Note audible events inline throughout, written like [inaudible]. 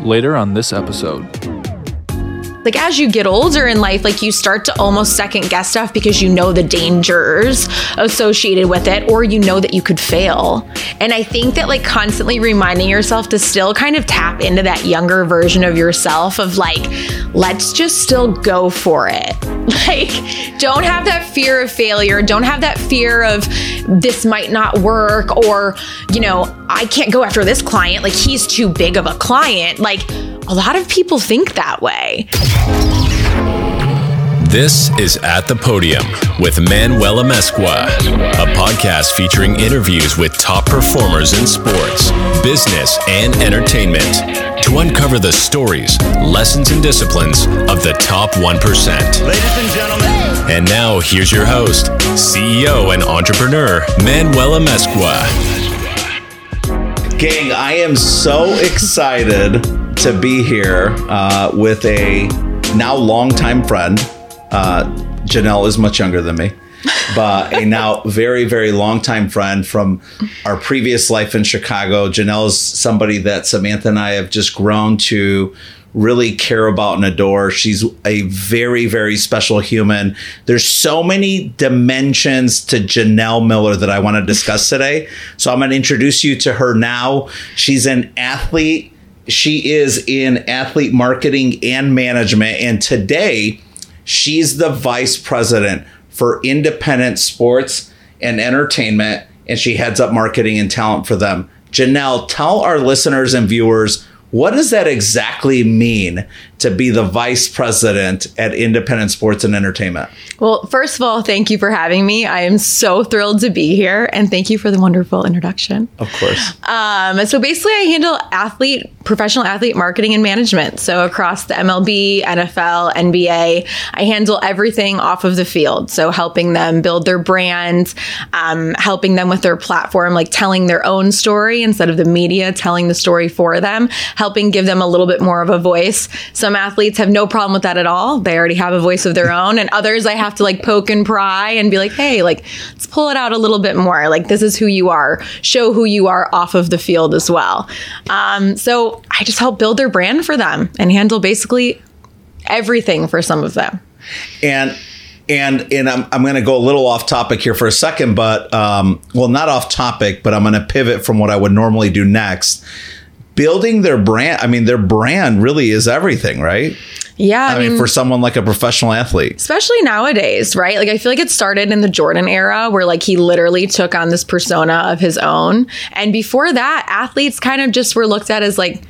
Later on this episode. Like as you get older in life, like you start to almost second guess stuff because you know the dangers associated with it, or you know that you could fail. And I think that like constantly reminding yourself to still kind of tap into that younger version of yourself of like, let's just still go for it. [laughs] Like, don't have that fear of failure. Don't have that fear of this might not work, or, you know, I can't go after this client. Like, he's too big of a client. Like, a lot of people think that way. This is At the Podium with Manuel Amezcua, a podcast featuring interviews with top performers in sports, business, and entertainment to uncover the stories, lessons, and disciplines of the top 1%. Ladies and gentlemen. And now, here's your host, CEO and entrepreneur, Manuel Amezcua. Gang, I am so excited to be here uh, with a now longtime friend. Uh, Janelle is much younger than me, but a [laughs] now very, very longtime friend from our previous life in Chicago. Janelle is somebody that Samantha and I have just grown to really care about and adore. She's a very, very special human. There's so many dimensions to Janelle Miller that I want to discuss today. So I'm going to introduce you to her now. She's an athlete. She is in athlete marketing and management. And today, she's the vice president for independent sports and entertainment. And she heads up marketing and talent for them. Janelle, tell our listeners and viewers what does that exactly mean to be the vice president at Independent Sports and Entertainment? Well, first of all, thank you for having me. I am so thrilled to be here, and thank you for the wonderful introduction. Of course. Um, so basically, I handle athlete, professional athlete marketing and management. So across the MLB, NFL, NBA, I handle everything off of the field. So helping them build their brand, um, helping them with their platform, like telling their own story instead of the media telling the story for them, helping give them a little bit more of a voice. Some athletes have no problem with that at all. They already have a voice of their own. And others I have to like poke and pry and be like, hey, like, let's pull it out a little bit more. Like, this is who you are. Show who you are off of the field as well. Um, so I just help build their brand for them and handle basically everything for some of them. And and and I'm, I'm going to go a little off topic here for a second, but um, well, not off topic, but I'm going to pivot from what I would normally do next. Building their brand, I mean, their brand really is everything, right? Yeah, I, mean, for someone like a professional athlete, especially nowadays, right? Like I feel like it started in the Jordan era where like he literally took on this persona of his own. And before that, athletes kind of just were looked at as like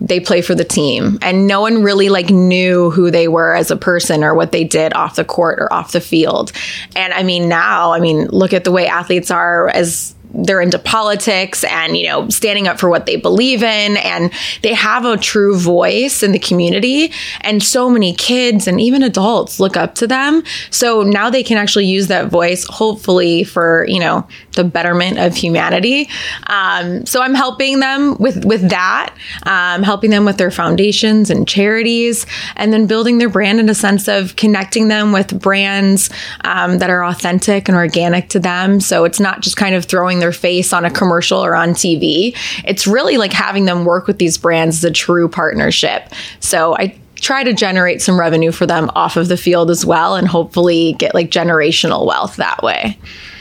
they play for the team and no one really like knew who they were as a person or what they did off the court or off the field. And I mean now, I mean look at the way athletes are as they're into politics and you know standing up for what they believe in and they have a true voice in the community and so many kids and even adults look up to them. So now they can actually use that voice hopefully for you know the betterment of humanity. Um, so i'm helping them with with that um, helping them with their foundations and charities and then building their brand in a sense of connecting them with brands um, that are authentic and organic to them. So it's not just kind of throwing their face on a commercial or on TV. It's really like having them work with these brands is a true partnership. So I try to generate some revenue for them off of the field as well and hopefully get like generational wealth that way.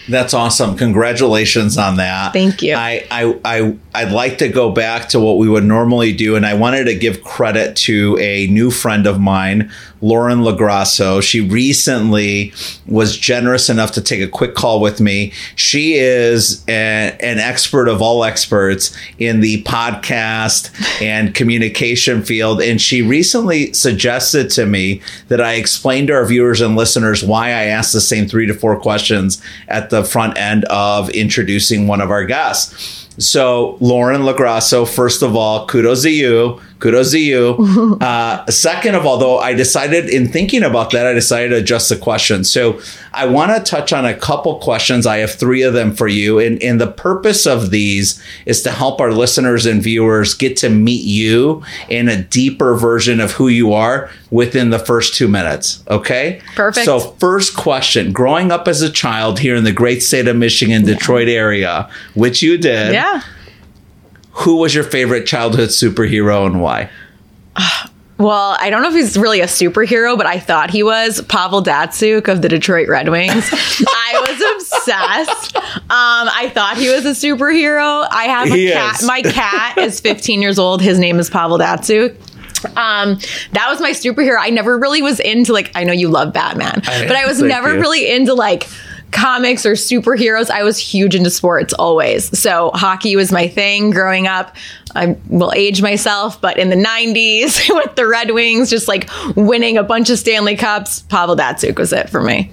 That's awesome. Congratulations on that. Thank you. I, I, I, I'd like to go back to what we would normally do, and I wanted to give credit to a new friend of mine, Lauren Lagrasso. She recently was generous enough to take a quick call with me. She is a, an expert of all experts in the podcast and communication field, and she recently suggested to me that I explain to our viewers and listeners why I ask the same three to four questions at the front end of introducing one of our guests. So, Lauren Lagrasso, first of all, kudos to you. Kudos to you. [laughs] Uh, second of all, though, I decided in thinking about that, I decided to adjust the question. So, I want to touch on a couple questions. I have three of them for you. And, and the purpose of these is to help our listeners and viewers get to meet you in a deeper version of who you are within the first two minutes. Okay. Perfect. So, first question growing up as a child here in the great state of Michigan, Detroit area, which you did. Yeah. who was your favorite childhood superhero and why? Ah, Well, I don't know if he's really a superhero, but I thought he was Pavel Datsyuk of the Detroit Red Wings. I was obsessed. Um, I thought he was a superhero. I have a He cat. is. My cat is 15 years old. His name is Pavel Datsyuk. Um, that was my superhero. I never really was into like I know you love Batman, but I was never you. really into like comics or superheroes. I was huge into sports always. So hockey was my thing growing up. I will age myself, but in the 90s [laughs] with the Red Wings, just like winning a bunch of Stanley Cups, Pavel Datsyuk was it for me.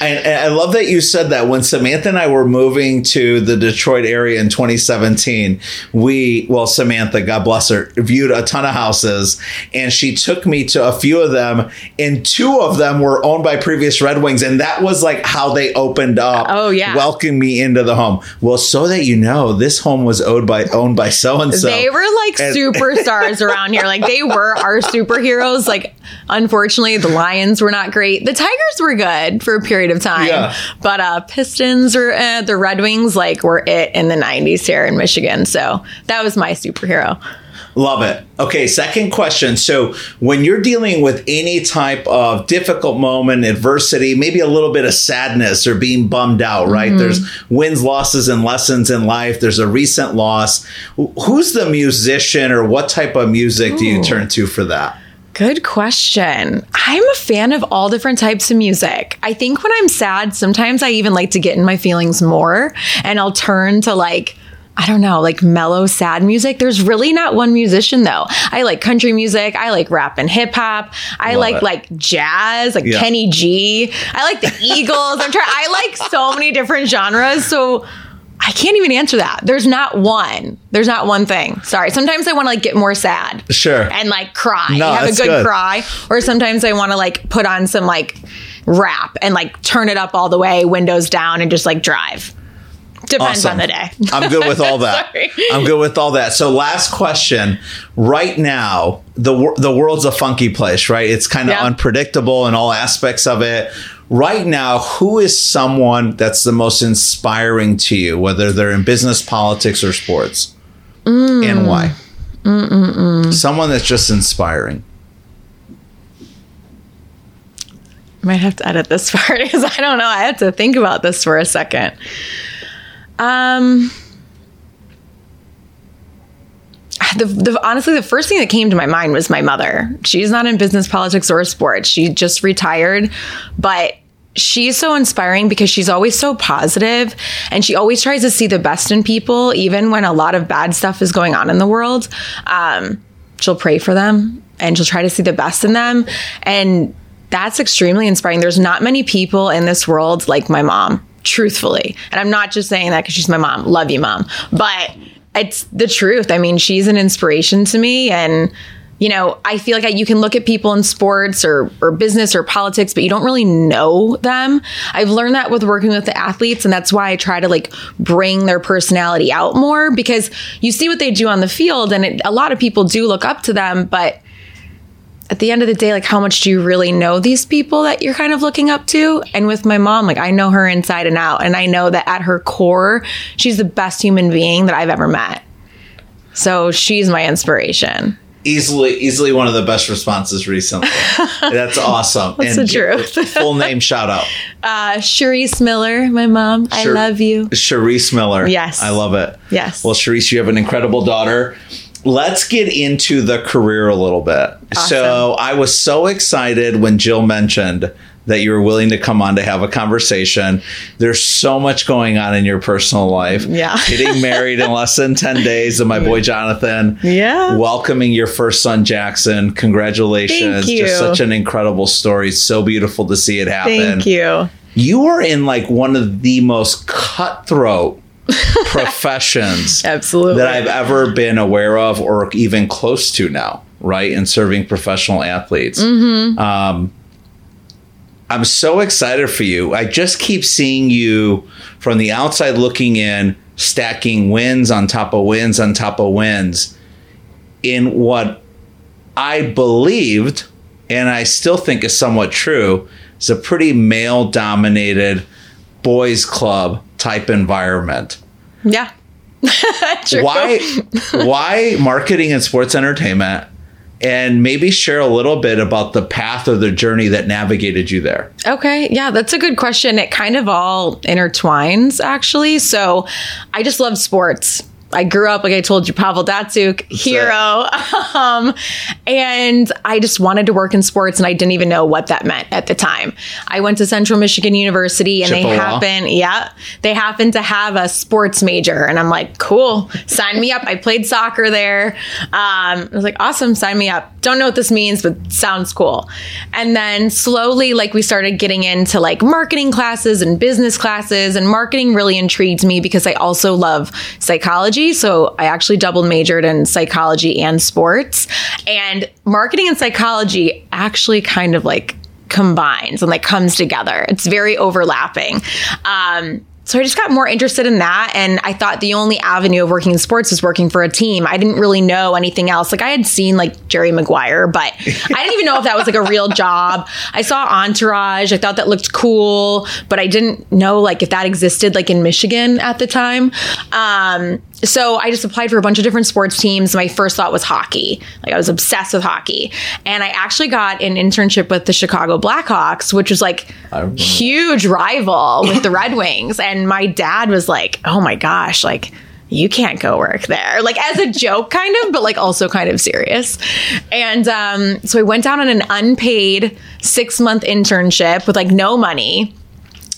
And, and I love that you said that when Samantha and I were moving to the Detroit area in 2017, we, well, Samantha, God bless her, viewed a ton of houses and she took me to a few of them and two of them were owned by previous Red Wings. And that was like how they opened up. Oh, yeah. Welcoming me into the home. Well, so that you know, this home was owned by, owned by so-and-so. They were like And- superstars around here. Like they were our superheroes. Like unfortunately, the Lions were not great. The Tigers were good for a period of time, Yeah. but uh, Pistons or uh, the Red Wings like were it in the '90s here in Michigan. So that was my superhero. Love it. Okay, second question. So, when you're dealing with any type of difficult moment, adversity, maybe a little bit of sadness or being bummed out, right? Mm-hmm. There's wins, losses, and lessons in life. There's a recent loss. Who's the musician or what type of music do you turn to for that? Good question. I'm a fan of all different types of music. I think when I'm sad, sometimes I even like to get in my feelings more and I'll turn to like, I don't know, like mellow, sad music. There's really not one musician though. I like country music. I like rap and hip hop. I Love like it. like jazz, like Yeah. Kenny G. I like the [laughs] Eagles. I'm trying. I like so many different genres. So I can't even answer that. There's not one. There's not one thing. Sorry. Sometimes I want to like get more sad Sure. and like cry. No, have a good, good. cry. Or sometimes I want to like put on some like rap and like turn it up all the way, windows down, and just like drive. Depends Awesome. on the day. I'm good with all [laughs] that. I'm good with all that. So, last question. Right now, the the world's a funky place, right? It's kind of Yeah. unpredictable in all aspects of it. Right now, who is someone that's the most inspiring to you, whether they're in business, politics, or sports, Mm. and why? Someone that's just inspiring. I might have to edit this [laughs] part because I don't know. I have to think about this for a second. Um, the, the honestly, the first thing that came to my mind was my mother. She's not in business, politics, or sports. She just retired, but she's so inspiring because she's always so positive and she always tries to see the best in people, even when a lot of bad stuff is going on in the world. Um, she'll pray for them and she'll try to see the best in them. And that's extremely inspiring. There's not many people in this world like my mom, truthfully. And I'm not just saying that because she's my mom. Love you, mom. But it's the truth. I mean, she's an inspiration to me. And, you know, I feel like you can look at people in sports or, or business or politics, but you don't really know them. I've learned that with working with the athletes. And that's why I try to like bring their personality out more because you see what they do on the field. And it, a lot of people do look up to them. But at the end of the day, like how much do you really know these people that you're kind of looking up to? And with my mom, like I know her inside and out. And I know that at her core, she's the best human being that I've ever met. So she's my inspiration. Easily, easily one of the best responses recently. [laughs] That's awesome. That's the truth. [laughs] full name shout out. Uh, Miller, my mom. I love you. Charisse Miller. Yes. I love it. Yes. Well, Charisse, you have an incredible daughter. Let's get into the career a little bit. So, I was so excited when Jill mentioned that you were willing to come on to have a conversation. There's so much going on in your personal life. Yeah. [laughs] Getting married in less than 10 days and my boy Jonathan. Yeah. Welcoming your first son, Jackson. Congratulations. Thank you. Just such an incredible story. So beautiful to see it happen Thank you. you are in like one of the most cutthroat [laughs] professions [laughs] Absolutely. that I've ever been aware of or even close to now, right? In serving professional athletes. Um, I'm so excited for you. I just keep seeing you from the outside looking in, stacking wins on top of wins on top of wins in what I believed, and I still think is somewhat true, is a pretty male dominated boys club type environment. Yeah. [laughs] Why why marketing and sports entertainment and maybe share a little bit about the path or the journey that navigated you there Okay, yeah, that's a good question. It kind of all intertwines, actually. So I just love sports. I grew up, like I told you, Pavel Datsyuk, hero. [laughs] Um, and I just wanted to work in sports and I didn't even know what that meant at the time. I went to Central Michigan University and they happen, yeah, they happen to have a sports major. And I'm like, cool, sign me up. I played soccer there. Um, I was like, awesome, sign me up. Don't know what this means, but sounds cool. And then slowly, like, we started getting into like marketing classes and business classes, and marketing really intrigued me because I also love psychology. So I actually double majored in psychology and sports. And marketing and psychology actually kind of like combines and like comes together. It's very overlapping. Um, so I just got more interested in that. And I thought the only avenue of working in sports was working for a team. I didn't really know anything else. Like I had seen like Jerry Maguire, but [laughs] I didn't even know if that was like a real job. I saw Entourage. I thought that looked cool, but I didn't know like if that existed like in Michigan at the time. Um, so I just applied for a bunch of different sports teams. My first thought was hockey. Like I was obsessed with hockey. And I actually got an internship with the Chicago Blackhawks, which was like huge rival with the Red Wings. And my dad was like, "Oh my gosh, like you can't go work there." Like as a joke kind of, but like also kind of serious. And um, so I went down on an unpaid 6-month internship with like no money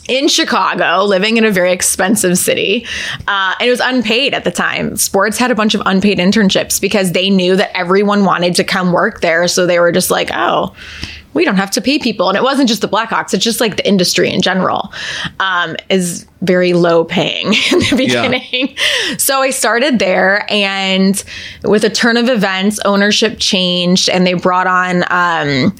in Chicago, living in a very expensive city. Uh, and it was unpaid at the time. Sports had a bunch of unpaid internships because they knew that everyone wanted to come work there. So they were just like, oh, we don't have to pay people. And it wasn't just the Blackhawks, it's just like the industry in general um, is very low paying [laughs] in the beginning. So I started there, and with a turn of events, ownership changed, and they brought on um,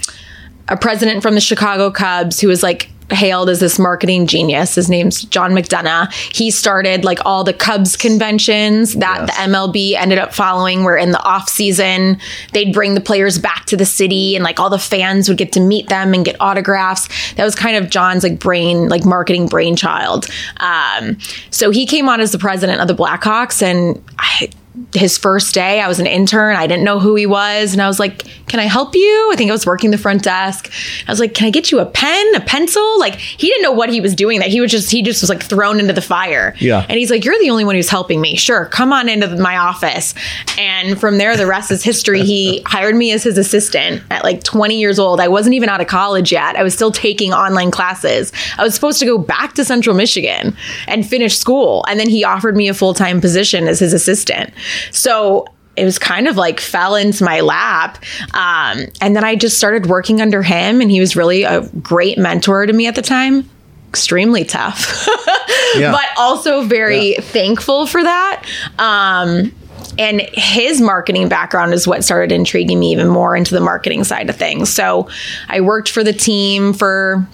a president from the Chicago Cubs who was like hailed as this marketing genius. His name's John McDonough. He started like all the Cubs conventions that Yes. the MLB ended up following where in the off season they'd bring the players back to the city and like all the fans would get to meet them and get autographs. That was kind of John's like brain, like marketing brainchild. Um, so he came on as the president of the Blackhawks and I his first day, I was an intern. I didn't know who he was. And I was like, Can I help you? I think I was working the front desk. I was like, Can I get you a pen, a pencil? Like, he didn't know what he was doing, that he was just, he just was like thrown into the fire. Yeah. And he's like, You're the only one who's helping me. Sure, come on into my office. And from there, the rest is history. He [laughs] hired me as his assistant at like 20 years old. I wasn't even out of college yet. I was still taking online classes. I was supposed to go back to Central Michigan and finish school. And then he offered me a full time position as his assistant. So it was kind of like fell into my lap. Um, and then I just started working under him, and he was really a great mentor to me at the time. Extremely tough, [laughs] Yeah. but also very Yeah. thankful for that. Um, and his marketing background is what started intriguing me even more into the marketing side of things. So I worked for the team for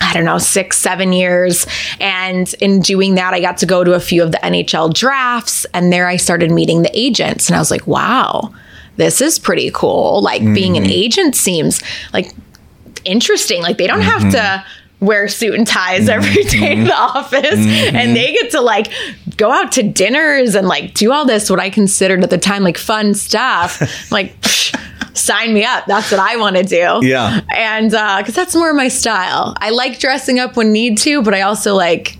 I don't know, six, seven years. And in doing that, I got to go to a few of the NHL drafts. And there I started meeting the agents. And I was like, wow, this is pretty cool. Like being an mm-hmm. agent seems like interesting. Like they don't have mm-hmm. to wear suit and ties mm-hmm. every day in the office and they get to like go out to dinners and like do all this what I considered at the time like fun stuff. [laughs] like psh, sign me up. That's what I want to do. Yeah. And uh cuz that's more my style. I like dressing up when need to, but I also like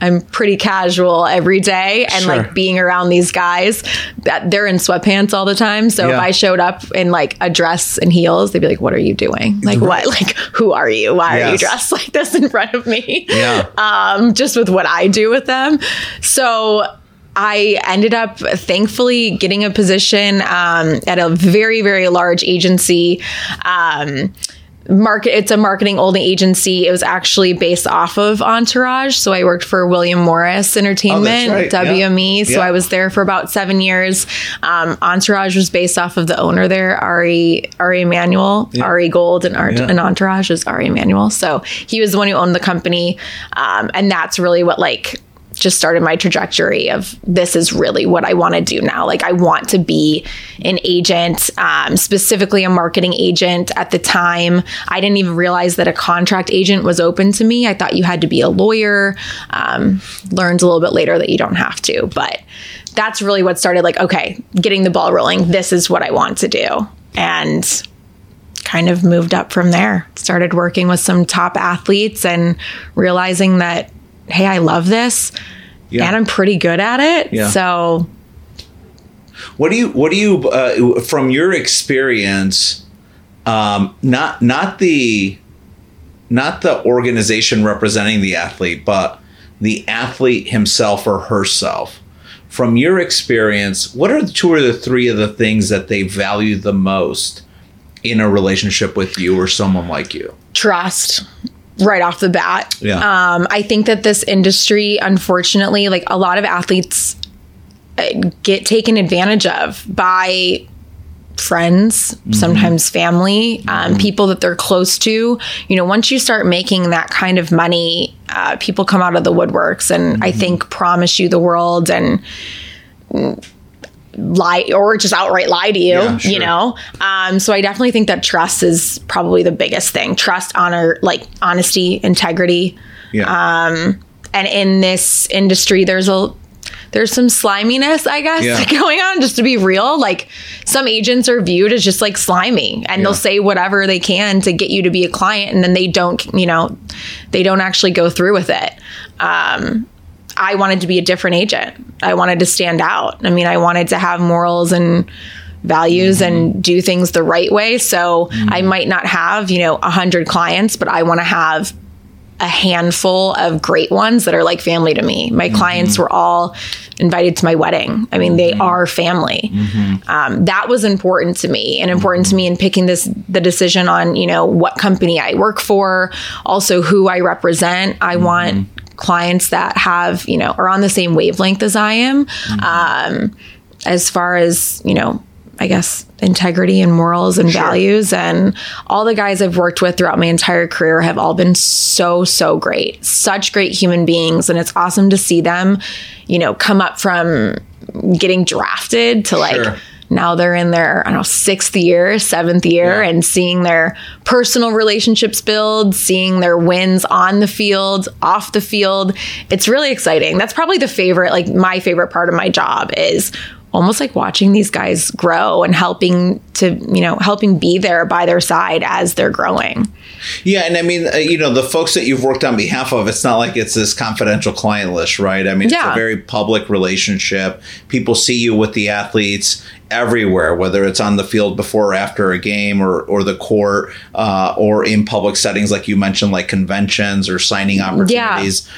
I'm pretty casual every day and Sure. like being around these guys that they're in sweatpants all the time. So Yeah. if I showed up in like a dress and heels, they'd be like, What are you doing? Like what? Like who are you? Why are you dressed [laughs] like this in front of me? Yeah. Um, just with what I do with them. So I ended up thankfully getting a position um, at a very, very large agency. Um, market it's a marketing only agency it was actually based off of entourage so i worked for william morris entertainment Oh, right. Yeah. wme so Yeah. i was there for about seven years um, entourage was based off of the owner there ari ari emanuel ari gold and, Art, Yeah. and entourage is ari emanuel so he was the one who owned the company um, and that's really what like just started my trajectory of this is really what I want to do now. Like I want to be an agent, um, specifically a marketing agent. At the time, I didn't even realize that a contract agent was open to me. I thought you had to be a lawyer. Um, learned a little bit later that you don't have to, but that's really what started like, okay, getting the ball rolling. This is what I want to do. And kind of moved up from there. Started working with some top athletes and realizing that, hey, I love this Yeah. and I'm pretty good at it. Yeah. So What do you what do you uh, from your experience um not not the not the organization representing the athlete but the athlete himself or herself from your experience what are the two or the three of the things that they value the most in a relationship with you or someone like you trust right off the bat. Yeah. Um, I think that this industry, unfortunately, like a lot of athletes uh, get taken advantage of by friends, sometimes family, um, people that they're close to. You know, once you start making that kind of money, uh, people come out of the woodworks and I think promise you the world and lie or just outright lie to you, Yeah, sure. you know? Um, so I definitely think that trust is probably the biggest thing. Trust, honor, like honesty, integrity. yeah And in this industry, there's a there's some sliminess, I guess, Yeah. [laughs] going on. Just to be real, like some agents are viewed as just like slimy, and Yeah. they'll say whatever they can to get you to be a client, and then they don't, you know, they don't actually go through with it. Um, I wanted to be a different agent. I wanted to stand out. I mean, I wanted to have morals and values Mm-hmm. and do things the right way. So I mm-hmm. might not have, you know, a hundred clients, but I want to have a handful of great ones that are like family to me. My mm-hmm. clients were all invited to my wedding. I mean, they mm-hmm. are family. Um, that was important to me and important to me in picking this the decision on you know what company I work for, also who I represent. I want clients that have you know are on the same wavelength as I am. Um, as far as you know i guess integrity and morals and values and all the guys i've worked with throughout my entire career have all been so so great such great human beings and it's awesome to see them you know come up from getting drafted to like Sure. Now they're in their I don't know sixth year, seventh year, Yeah. and seeing their personal relationships build, seeing their wins on the field, off the field. It's really exciting. That's probably the favorite, like my favorite part of my job is almost like watching these guys grow and helping to you know helping be there by their side as they're growing. Yeah, and I mean, uh, you know, the folks that you've worked on behalf of, it's not like it's this confidential client list, right? I mean, it's a very public relationship. People see you with the athletes everywhere, whether it's on the field before or after a game or, or the court uh, or in public settings, like you mentioned, like conventions or signing opportunities.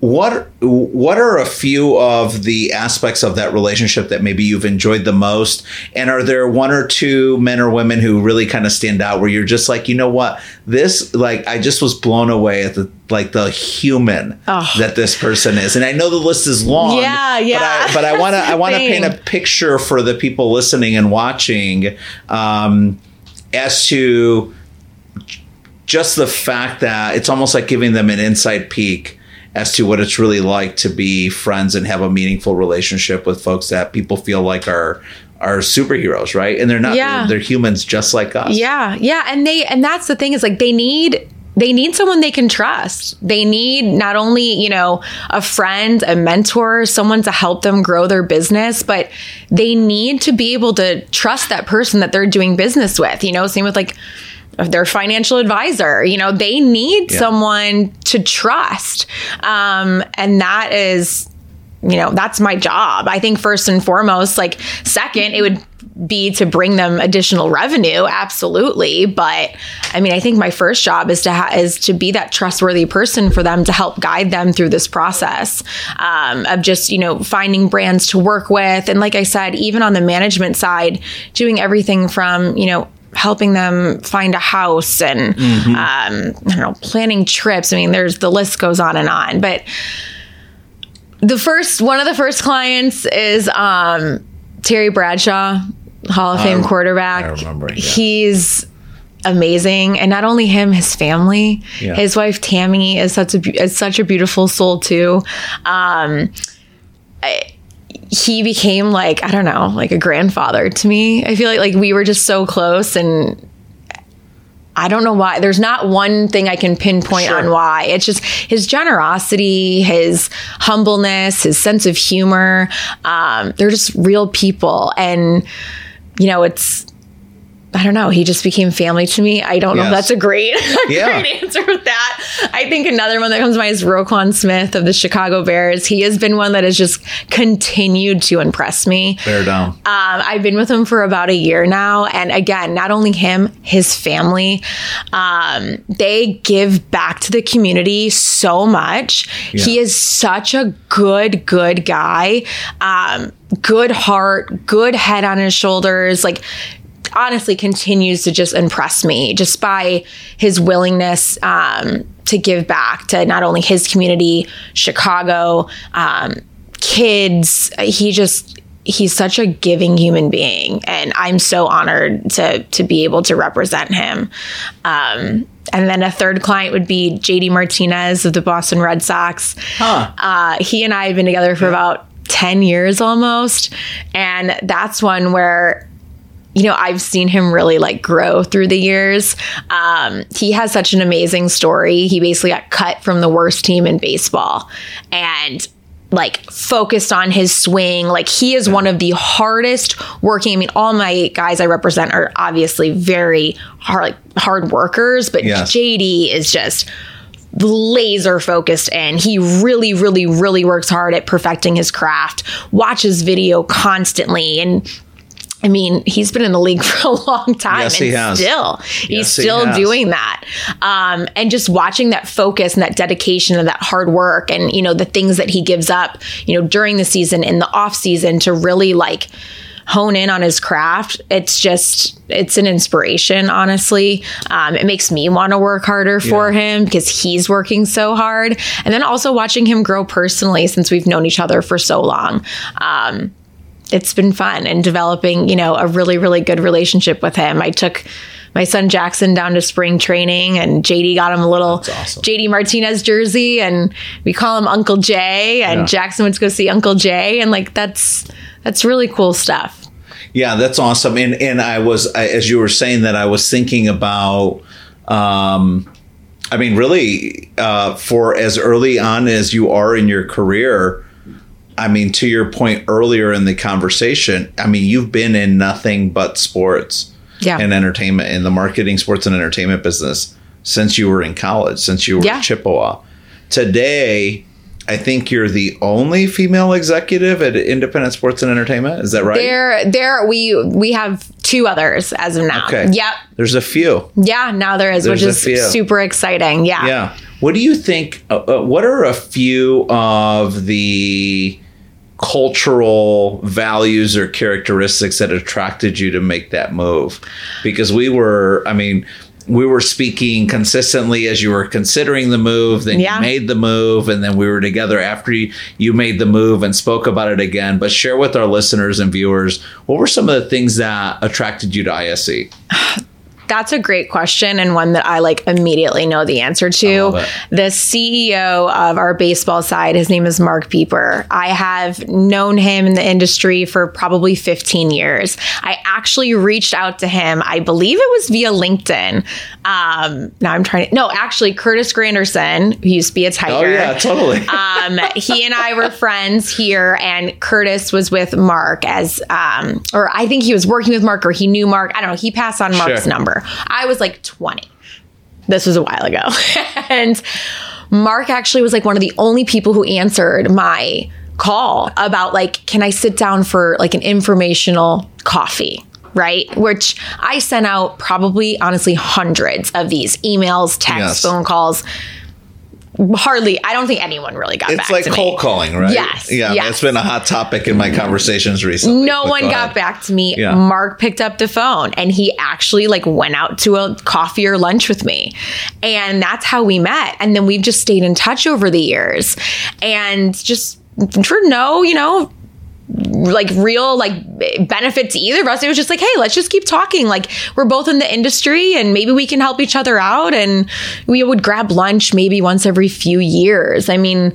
What what are a few of the aspects of that relationship that maybe you've enjoyed the most? And are there one or two men or women who really kind of stand out where you're just like, you know what, this like I just was blown away at the like the human that this person is. And I know the list is long. Yeah, yeah. But I, [laughs] want to I want to paint a picture for the people listening and watching um, as to just the fact that it's almost like giving them an inside peek as to what it's really like to be friends and have a meaningful relationship with folks that people feel like are are superheroes, right? And they're not Yeah. they're, they're humans just like us. Yeah, yeah, and they and that's the thing is like they need they need someone they can trust. They need not only, you know, a friend, a mentor, someone to help them grow their business, but they need to be able to trust that person that they're doing business with. You know, same with like their financial advisor. You know, they need Yeah. someone to trust. Um, and that is you know that's my job i think first and foremost like second it would be to bring them additional revenue absolutely but i mean i think my first job is to ha- is to be that trustworthy person for them to help guide them through this process um, of just you know finding brands to work with and like i said even on the management side doing everything from you know helping them find a house and um, I don't know, planning trips. I mean, there's the list goes on and on. But the first one of the first clients is um, Terry Bradshaw, Hall of Fame quarterback. I remember, yeah. He's amazing, and not only him, his family. Yeah. His wife Tammy is such a is such a beautiful soul too. Um, I- he became like I don't know, like a grandfather to me. I feel like like we were just so close and I don't know why. There's not one thing I can pinpoint Sure. on why. It's just his generosity, his humbleness, his sense of humor. Um, they're just real people. And, you know, it's, I don't know. He just became family to me. I don't know if that's a great, [laughs] a Yeah. great answer with that. I think another one that comes to mind is Roquan Smith of the Chicago Bears. He has been one that has just continued to impress me. Bear down. Um, I've been with him for about a year now. And again, not only him, his family, um, they give back to the community so much. He is such a good, good guy. Um, good heart, good head on his shoulders. Like, honestly continues to just impress me just by his willingness um, to give back to not only his community, Chicago, um, kids. He just he's such a giving human being, and I'm so honored to to be able to represent him. Um, and then a third client would be JD Martinez of the Boston Red Sox. Huh. Uh, he and I have been together for about 10 years almost. And that's one where you know, I've seen him really like grow through the years. Um, he has such an amazing story. He basically got cut from the worst team in baseball and like focused on his swing. Like he is one of the hardest working. I mean, all my guys I represent are obviously very hard, like hard workers, but Yes. JD is just laser focused in. He really, really, really works hard at perfecting his craft, watches video constantly, and I mean, he's been in the league [laughs] for a long time Yes, and he has. still he's Yes, he still has. doing that. Um, and just watching that focus and that dedication and that hard work and you know the things that he gives up, you know, during the season in the off season to really like hone in on his craft. It's just it's an inspiration, honestly. Um, it makes me want to work harder for Yeah. him because he's working so hard. And then also watching him grow personally since we've known each other for so long. Um, it's been fun and developing, you know, a really, really good relationship with him. I took my son Jackson down to spring training and JD got him a little awesome. JD Martinez jersey and we call him Uncle Jay and Yeah. Jackson went to go see Uncle Jay and like that's that's really cool stuff. Yeah, that's awesome. And and I was I, as you were saying that I was thinking about um I mean really uh for as early on as you are in your career I mean to your point earlier in the conversation, I mean you've been in nothing but sports Yeah. and entertainment in the marketing sports and entertainment business since you were in college, since you were Yeah. Chippewa. Today I think you're the only female executive at Independent Sports and Entertainment. Is that right? There there we we have two others as of now. Okay. Yep. There's a few. Yeah, now there is, There's which is few. super exciting. Yeah. Yeah. What do you think? Uh, uh, what are a few of the cultural values or characteristics that attracted you to make that move? Because we were, I mean, we were speaking consistently as you were considering the move, then Yeah. you made the move, and then we were together after you, made the move and spoke about it again. But share with our listeners and viewers what were some of the things that attracted you to E? That's a great question and one that I like immediately know the answer to. The CEO of our baseball side, his name is Mark Pieper. I have known him in the industry for probably 15 years. I actually reached out to him, I believe it was via LinkedIn. Um, now I'm trying to, no, actually, Curtis Granderson, who used to be a Tiger. Oh yeah, totally. [laughs] um, he and I were friends here, and Curtis was with Mark as, um, or I think he was working with Mark, or he knew Mark. I don't know. He passed on Mark's Sure. number. I was like 20. This was a while ago. [laughs] [laughs] and Mark actually was like one of the only people who answered my call about like, can I sit down for like an informational coffee? Right, which I sent out probably honestly hundreds of these emails, texts, Yes. phone calls. Hardly, I don't think anyone really got It's like cold me. calling, right? Yes, Yeah, yes. it's been a hot topic in my conversations recently. No one go got ahead. back to me. Yeah. Mark picked up the phone and he actually like went out to a coffee or lunch with me. And that's how we met. And then we've just stayed in touch over the years. And just for no, you know, like real like benefit to either of us. It was just like, hey, let's just keep talking. Like we're both in the industry and maybe we can help each other out. And we would grab lunch maybe once every few years. I mean,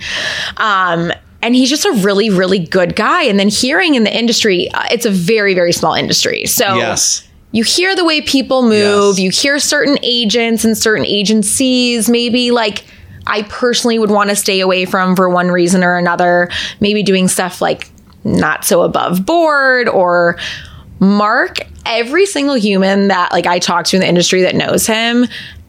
um, and he's just a really, really good guy. And then hearing in the industry, uh, it's a very, very small industry. So Yes. you hear the way people move, Yes. you hear certain agents and certain agencies, maybe like I personally would want to stay away from for one reason or another, maybe doing stuff like not so above board or Mark, every single human that like I talk to in the industry that knows him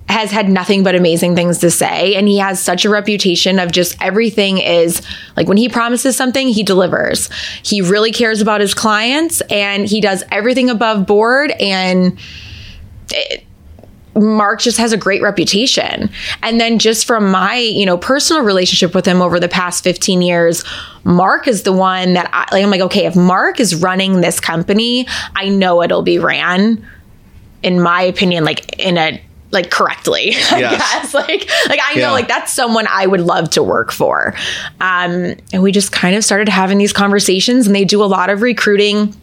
has had nothing but amazing things to say and he has such a reputation of just everything is like when he promises something he delivers. He really cares about his clients and he does everything above board and it, Mark just has a great reputation. And then just from my, you know, personal relationship with him over the past 15 years, Mark is the one that I, like, I'm like, okay, if Mark is running this company, I know it'll be ran in my opinion like in a like correctly. [laughs] I Yes. guess. [laughs] Like like I know Yeah. like that's someone I would love to work for. Um and we just kind of started having these conversations and they do a lot of recruiting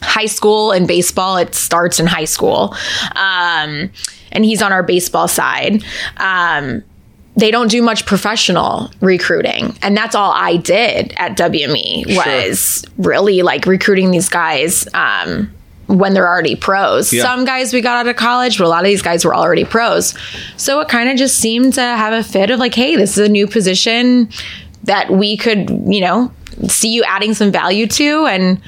high school and baseball it starts in high school um, and he's on our baseball side. Um, they don't do much professional recruiting. And that's all i did at wme was really like recruiting these guys um, when they're already pros. Yeah. some guys we got out of college but a lot of these guys were already pros. So it kind of just seemed to have a fit of like hey this is a new position that we could you know see you adding some value to and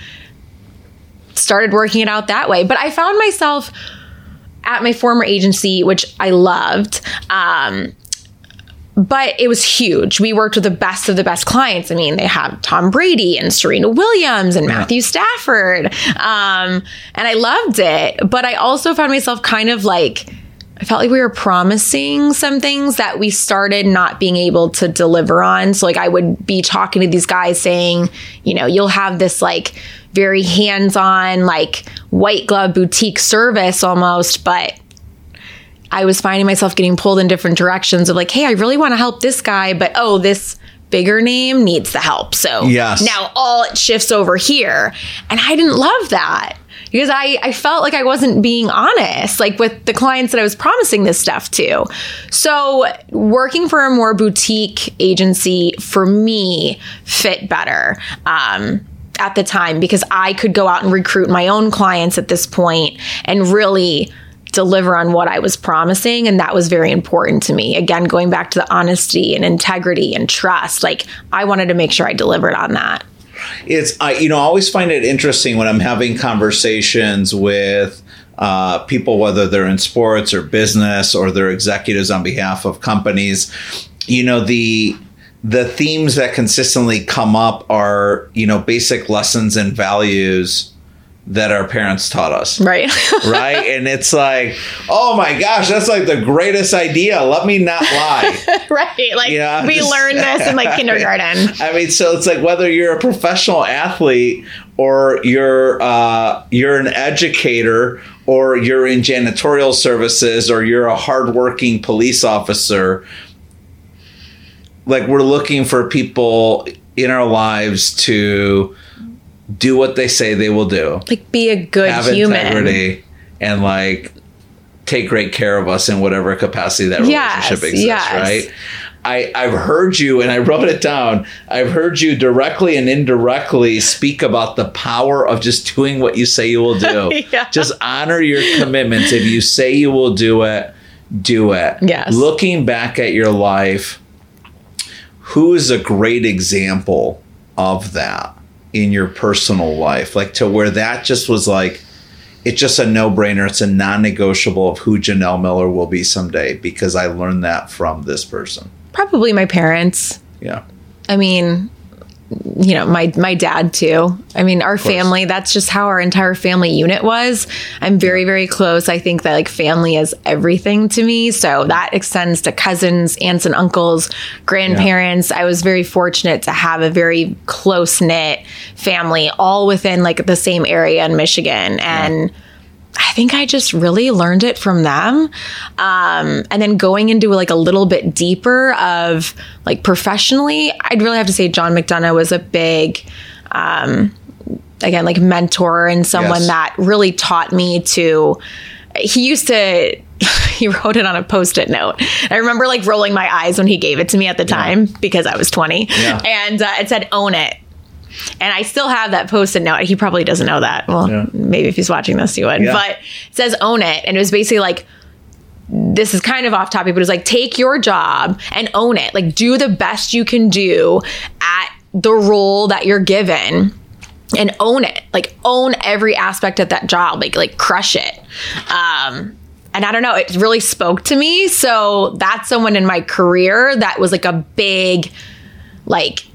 started working it out that way. But I found myself at my former agency, which I loved. Um, but it was huge. We worked with the best of the best clients. I mean, they have Tom Brady and Serena Williams and Matthew Stafford. Um, and I loved it. But I also found myself kind of like, I felt like we were promising some things that we started not being able to deliver on. So, like, I would be talking to these guys saying, you know, you'll have this like very hands on, like white glove boutique service almost, but I was finding myself getting pulled in different directions of like, hey, I really want to help this guy, but oh, this bigger name needs the help. So Yes. now all it shifts over here. And I didn't love that because I, I felt like I wasn't being honest, like with the clients that I was promising this stuff to. So working for a more boutique agency for me fit better. Um, at the time because I could go out and recruit my own clients at this point and really deliver on what I was promising. And that was very important to me. Again, going back to the honesty and integrity and trust, like I wanted to make sure I delivered on that. it's I you know I always find it interesting when I'm having conversations with uh, people, whether they're in sports or business or they're executives on behalf of companies. You know the the themes that consistently come up are you know basic lessons and values that our parents taught us Right. [laughs] right and it's like oh my gosh that's like the greatest idea let me not lie [laughs] right. Like Yeah, we just- learned this in like [laughs] kindergarten. I mean, so it's like whether you're a professional athlete or you're uh, you're an educator or you're in janitorial services or you're a hardworking police officer. Like we're looking for people in our lives to do what they say they will do, Like be a good have human. integrity, and like take great care of us in whatever capacity that Yes, relationship exists, yes. right? I, I've heard you, and I wrote it down. I've heard you directly and indirectly speak about the power of just doing what you say you will do. [laughs] Yeah. Just honor your commitments. If you say you will do it, do it. Yes. Looking back at your life, who is a great example of that in your personal life? Like to where that just was like, it's just a no brainer. It's a non negotiable of who Janelle Miller will be someday because I learned that from this person. Probably my parents. Yeah. I mean, you know, my my dad too. I mean, our family, that's just how our entire family unit was. I'm very very close. I think that like family is everything to me. So that extends to cousins, aunts and uncles, grandparents. I was very fortunate to have a very close-knit family all within like the same area in Michigan and I think I just really learned it from them. Um, and then going into like a little bit deeper of like professionally, I'd really have to say John McDonough was a big, um, again, like mentor and someone Yes. that really taught me to. He used to. [laughs] He wrote it on a post-it note. I remember like rolling my eyes when he gave it to me at the time because I was 20, Yeah. and uh, it said "Own it." And I still have that post and note. He probably doesn't know that. Well, Yeah. maybe if he's watching this, he would. Yeah. But it says own it. And it was basically like, this is kind of off topic, but it's like take your job and own it. Like do the best you can do at the role that you're given and own it. Like own every aspect of that job. Like like crush it. Um and I don't know, it really spoke to me. So that's someone in my career that was like a big like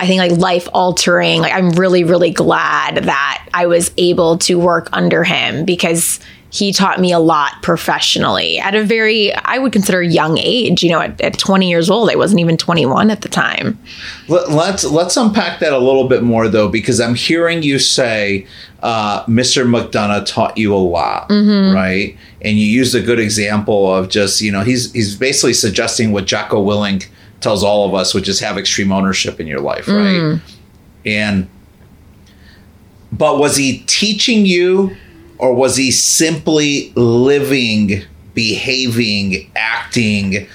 I think like life altering. Like I'm really really glad that I was able to work under him because he taught me a lot professionally at a very I would consider young age. You know, at, at 20 years old, I wasn't even 21 at the time. Let, let's let's unpack that a little bit more though, because I'm hearing you say uh, Mr. McDonough taught you a lot, right? And you used a good example of just you know he's he's basically suggesting what Jocko Willink tells all of us, which is have extreme ownership in your life, mm. right? And but was he teaching you, or was he simply living, behaving, acting?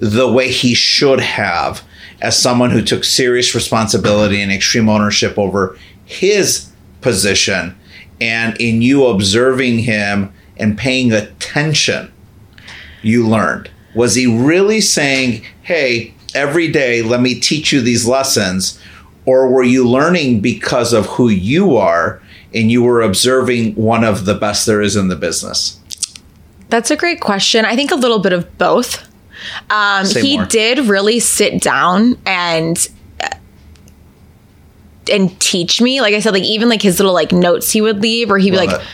the way he should have as someone who took serious responsibility and extreme ownership over his position and in you observing him and paying attention you learned was he really saying hey every day let me teach you these lessons or were you learning because of who you are and you were observing one of the best there is in the business That's a great question. I think a little bit of both. Um, he more. did really sit down and uh, and teach me. Like I said, like even like his little like notes he would leave, or he'd be like, it.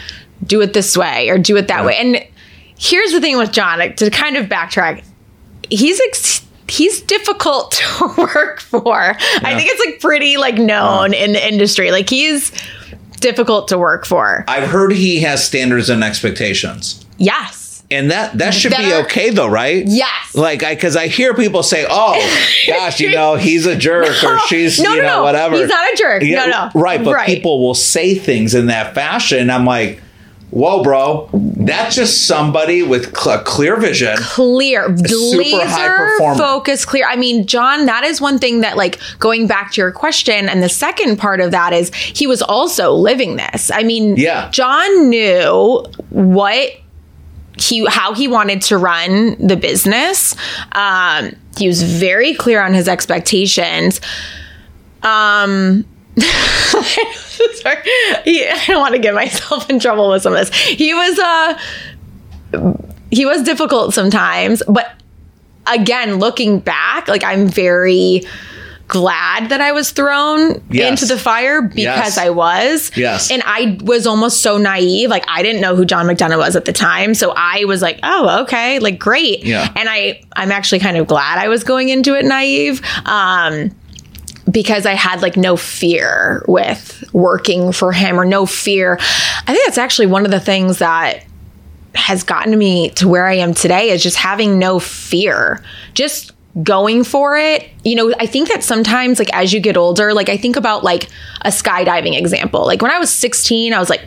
"Do it this way" or "Do it that Yeah. way." And here's the thing with John. like, To kind of backtrack, he's. Ex- He's difficult [laughs] to work for. I think it's like pretty like known uh-huh. in the industry. Like he's difficult to work for. i've heard he has standards and expectations Yes. And that that should That be are- okay though, right? Yes. Like I cuz I hear people say, "Oh, [laughs] gosh, you know, he's a jerk or she's, No, you no, know, no. whatever." He's not a jerk. No, no. Right, but Right. people will say things in that fashion. I'm like, "Whoa, bro. That's just somebody with cl- clear vision." clear, laser focus, clear. I mean, John, that is one thing that, like, going back to your question, and the second part of that is he was also living this. I mean, Yeah. John knew what he how he wanted to run the business. Um, he was very clear on his expectations. Um. [laughs] Sorry. He- I don't want to get myself in trouble with some of this. He was uh he was difficult sometimes, but again, looking back, like I'm very glad that I was thrown Yes. into the fire because Yes. I was. Yes. And I was almost so naive. Like I didn't know who John McDonough was at the time. So I was like, oh, okay, like great. Yeah. And I I'm actually kind of glad I was going into it naive. Um because I had like no fear with working for him or no fear. I think that's actually one of the things that has gotten me to where I am today is just having no fear. Just going for it. You know, I think that sometimes like as you get older, like I think about like a skydiving example. Like when I was 16, I was like,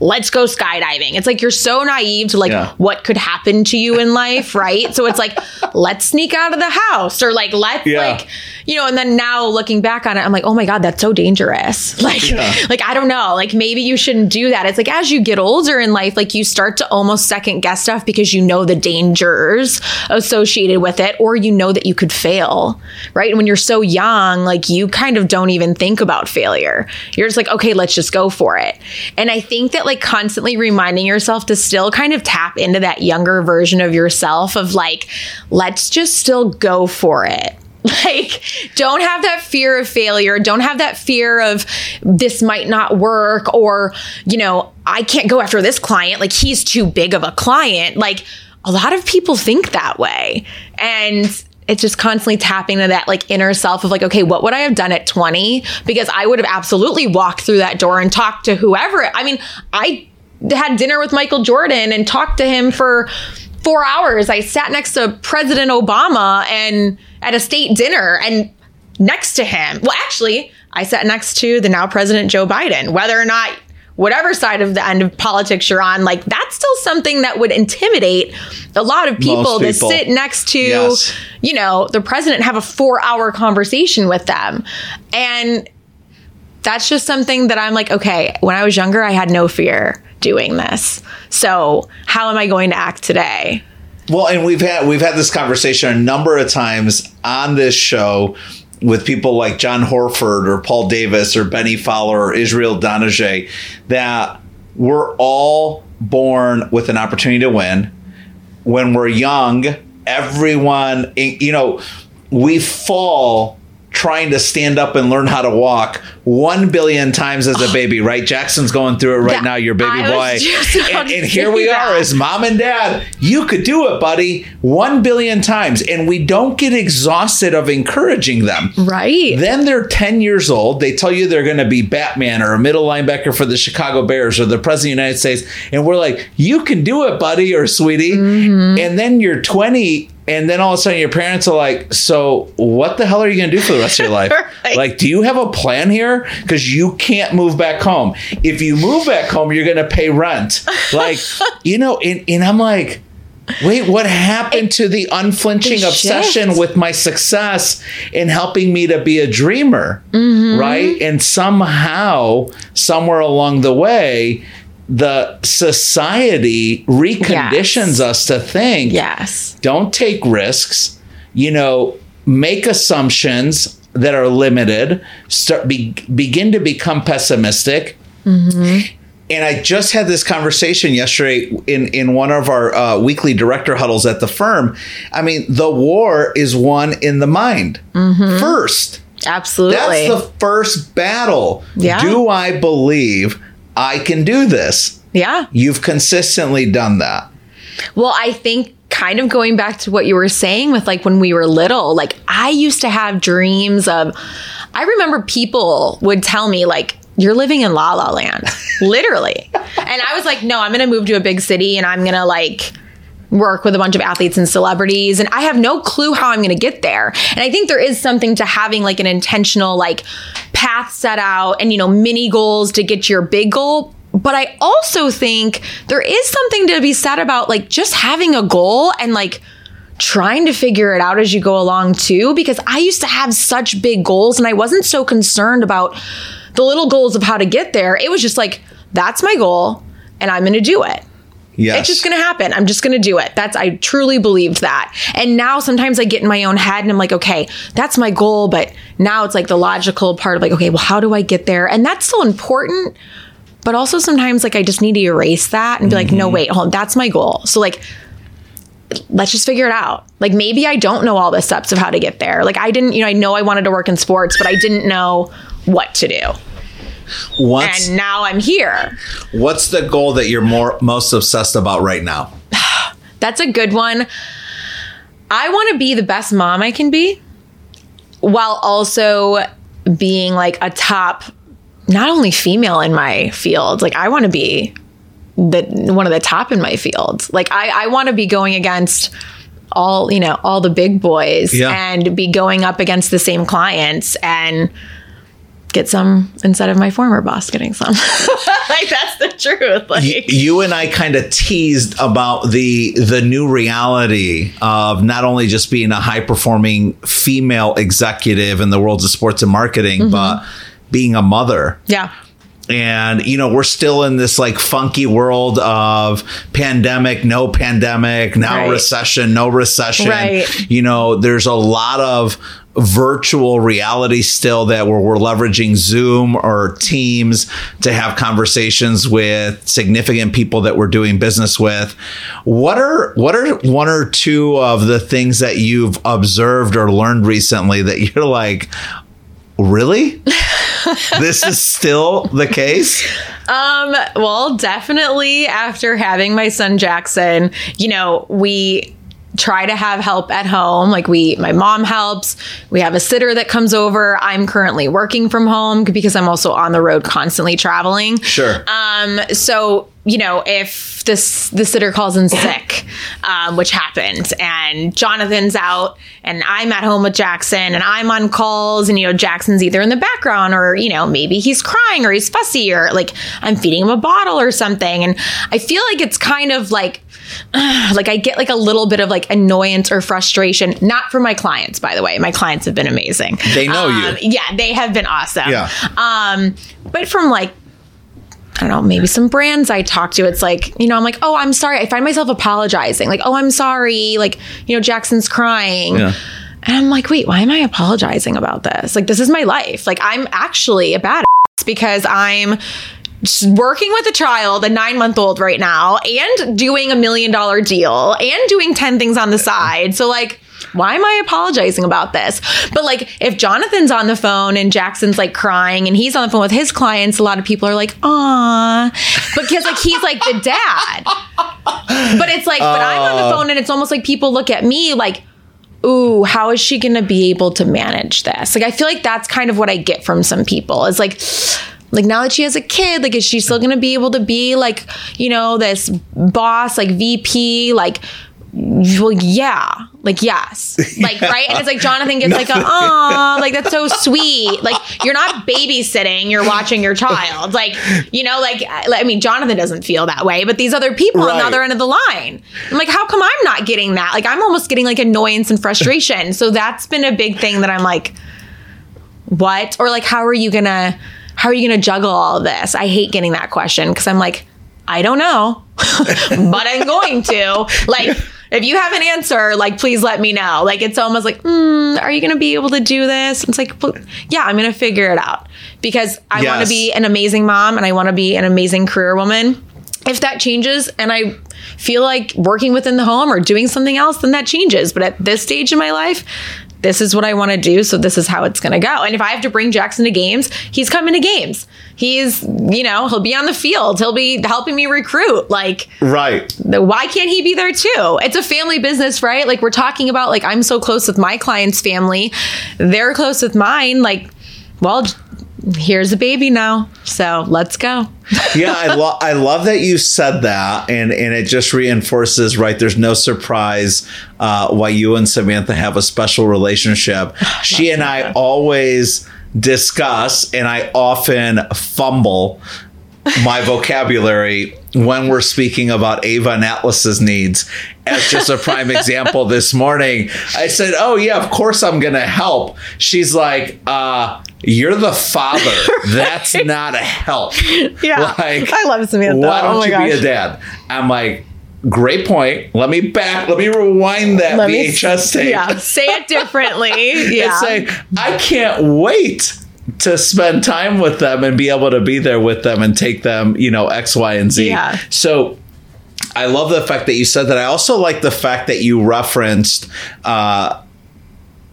let's go skydiving. It's like you're so naive to like Yeah. what could happen to you in life, [laughs] right? So it's like, let's sneak out of the house or like let's Yeah. like you know, and then now looking back on it, I'm like, oh my God, that's so dangerous. [laughs] Like, like I don't know, like maybe you shouldn't do that. It's like as you get older in life, like you start to almost second guess stuff because you know the dangers associated with it, or you know that you could fail, right? And when you're so young, like you kind of don't even think about failure. You're just like, okay, let's just go for it. And I think that like constantly reminding yourself to still kind of tap into that younger version of yourself of like, let's just still go for it. [laughs] Like, don't have that fear of failure. Don't have that fear of this might not work or, you know, I can't go after this client. Like, he's too big of a client. Like, a lot of people think that way. And it's just constantly tapping to that like inner self of like, okay, what would I have done at 20? Because I would have absolutely walked through that door and talked to whoever. I mean, I had dinner with Michael Jordan and talked to him for four hours. I sat next to President Obama and at a state dinner and next to him. Well, actually, I sat next to the now President Joe Biden. Whether or not whatever side of the end of politics you're on, like that's still something that would intimidate a lot of people, Most to sit next to, Yes. you know, the president and have a four hour conversation with them. And that's just something that I'm like, okay, when I was younger, I had no fear doing this. So how am I going to act today? Well, and we've had we've had this conversation a number of times on this show with people like Jon Horford or Paul Davis or Bennie Fowler or Israel Idonije that we're all born with an opportunity to win. When we're young, everyone, you know, we fall trying to stand up and learn how to walk one billion times as a baby, right? Jackson's going through it right Yeah, now, your baby boy. was just about And, and here we that. are as mom and dad. You could do it, buddy, one billion times. And we don't get exhausted of encouraging them. Right. Then they're 10 years old. They tell you they're going to be Batman or a middle linebacker for the Chicago Bears or the president of the United States. And we're like, you can do it, buddy or sweetie. Mm-hmm. And then you're 20. And then all of a sudden your parents are like, so what the hell are you going to do for the rest of your [laughs] life? Right. Like, do you have a plan here? Because you can't move back home. If you move back home, you're going to pay rent. Like, [laughs] you know, and, and I'm like, Wait, what happened to the unflinching The obsession with my success in helping me to be a dreamer? Mm-hmm. Right. And somehow, somewhere along the way, the society reconditions Yes. us to think yes. don't take risks, you know, make assumptions that are limited, start be, begin to become pessimistic. And I just had this conversation yesterday in, in one of our uh, weekly director huddles at the firm. I mean, the war is won in the mind first. Absolutely. That's the first battle. Yeah. Do I believe I can do this? yeah. You've consistently done that. Well, I think kind of going back to what you were saying with like when we were little, like I used to have dreams of, I remember people would tell me, like, you're living in La La Land, [laughs] literally. And I was like, no, I'm going to move to a big city and I'm going to like, work with a bunch of athletes and celebrities and I have no clue how I'm going to get there. And I think there is something to having like an intentional like path set out and you know mini goals to get your big goal. But I also think there is something to be said about like just having a goal and like trying to figure it out as you go along too because I used to have such big goals and I wasn't so concerned about the little goals of how to get there. It was just like that's my goal and I'm going to do it. Yes. It's just going to happen. I'm just going to do it. That's, I truly believed that. And now sometimes I get in my own head and I'm like, okay, that's my goal. But now it's like the logical part of like, okay, well, how do I get there? And that's so important. But also sometimes like I just need to erase that and be like, no, mm-hmm. wait, hold on, that's my goal. So like, let's just figure it out. Like maybe I don't know all the steps of how to get there. Like I didn't, you know, I know I wanted to work in sports, but I didn't know what to do. What's And now I'm here. What's the goal that you're more most obsessed about right now? [sighs] That's a good one. I want to be the best mom I can be while also being like a top, not only female in my field, like I want to be the one of the top in my field. Like I, I want to be going against all, you know, all the big boys Yeah. and be going up against the same clients and get some instead of my former boss getting some. [laughs] like that's the truth. Like Y- you and I kind of teased about the the new reality of not only just being a high performing female executive in the worlds of sports and marketing, mm-hmm. but being a mother. yeah. And you know, we're still in this like funky world of pandemic, no pandemic, now Right. recession, no recession. Right. You know, there's a lot of virtual reality still that where we're leveraging Zoom or Teams to have conversations with significant people that we're doing business with. What are what are one or two of the things that you've observed or learned recently that you're like, really? [laughs] this is still the case? Um, well, definitely after having my son Jackson, you know, we try to have help at home. Like we my mom helps. We have a sitter that comes over. I'm currently working from home because I'm also on the road constantly traveling. Sure. Um, so you know, if this the sitter calls in sick, [laughs] um, which happened. And Jonathan's out, and I'm at home with Jackson, and I'm on calls, and you know Jackson's either in the background or you know maybe he's crying or he's fussy or like I'm feeding him a bottle or something, and I feel like it's kind of like [sighs] like I get like a little bit of like annoyance or frustration, not for my clients, by the way. My clients have been amazing. They know Um, you. Yeah, they have been awesome. Yeah. Um, but from like I don't know, maybe some brands I talk to, it's like, you know, I'm like, oh, I'm sorry. I find myself apologizing. Like, oh, I'm sorry. Like, you know, Jackson's crying. Yeah. And I'm like, wait, why am I apologizing about this? Like, this is my life. Like, I'm actually a badass because I'm working with a child, a nine month old right now, and doing a million dollar deal and doing 10 things on the side. So, like, why am I apologizing about this? But like, if Jonathan's on the phone and Jackson's like crying and he's on the phone with his clients, a lot of people are like, "Ah," because like he's like the dad. But it's like, but I'm on the phone and it's almost like people look at me like, ooh, how is she going to be able to manage this? Like, I feel like that's kind of what I get from some people. It's like, like now that she has a kid, like, is she still going to be able to be like, you know, this boss, like VP, like, well, yeah, like yes, [laughs] like right, and it's like Jonathan gets like, a, oh, like that's so sweet. Like you're not babysitting, you're watching your child. [laughs] Like you know, like I mean, Jonathan doesn't feel that way, but these other people on the other end of the line, I'm like, how come I'm not getting that? Like I'm almost getting like annoyance and frustration. So that's been a big thing that I'm like, what? Or like, how are you gonna, how are you gonna juggle all of this? I hate getting that question because I'm like, I don't know, [laughs] but I'm going to. Like, [laughs] if you have an answer, like, please let me know. Like, it's almost like, mm, are you going to be able to do this? It's like, well, yeah, I'm going to figure it out because I want to be an amazing mom and I want to be an amazing career woman. If that changes and I feel like working within the home or doing something else, then that changes. But at this stage in my life, this is what I want to do. So this is how it's going to go. And if I have to bring Jackson to games, he's coming to games. He's, you know, he'll be on the field. He'll be helping me recruit. Like, Right. the- why can't he be there too? It's a family business, right? Like we're talking about like I'm so close with my client's family. They're close with mine. Like, well, here's a baby now. So let's go. [laughs] yeah, I, lo- I love that you said that, and and it just reinforces right. There's no surprise uh, why you and Samantha have a special relationship. [sighs] she and I always discuss, and I often fumble my vocabulary when we're speaking about Ava and Atlas's needs. As just a prime [laughs] example, this morning I said, "Oh yeah, of course I'm going to help." She's like, "Uh." You're the father. [laughs] That's not a help. Yeah. Like, I love Samantha. Why don't Oh you be a dad? I'm like, great point. Let me back. Let me rewind that Let VHS tape. Yeah. Say it differently. [laughs] Yeah. say, I can't wait to spend time with them and be able to be there with them and take them, you know, X, Y, and Z. Yeah. So I love the fact that you said that. I also like the fact that you referenced uh,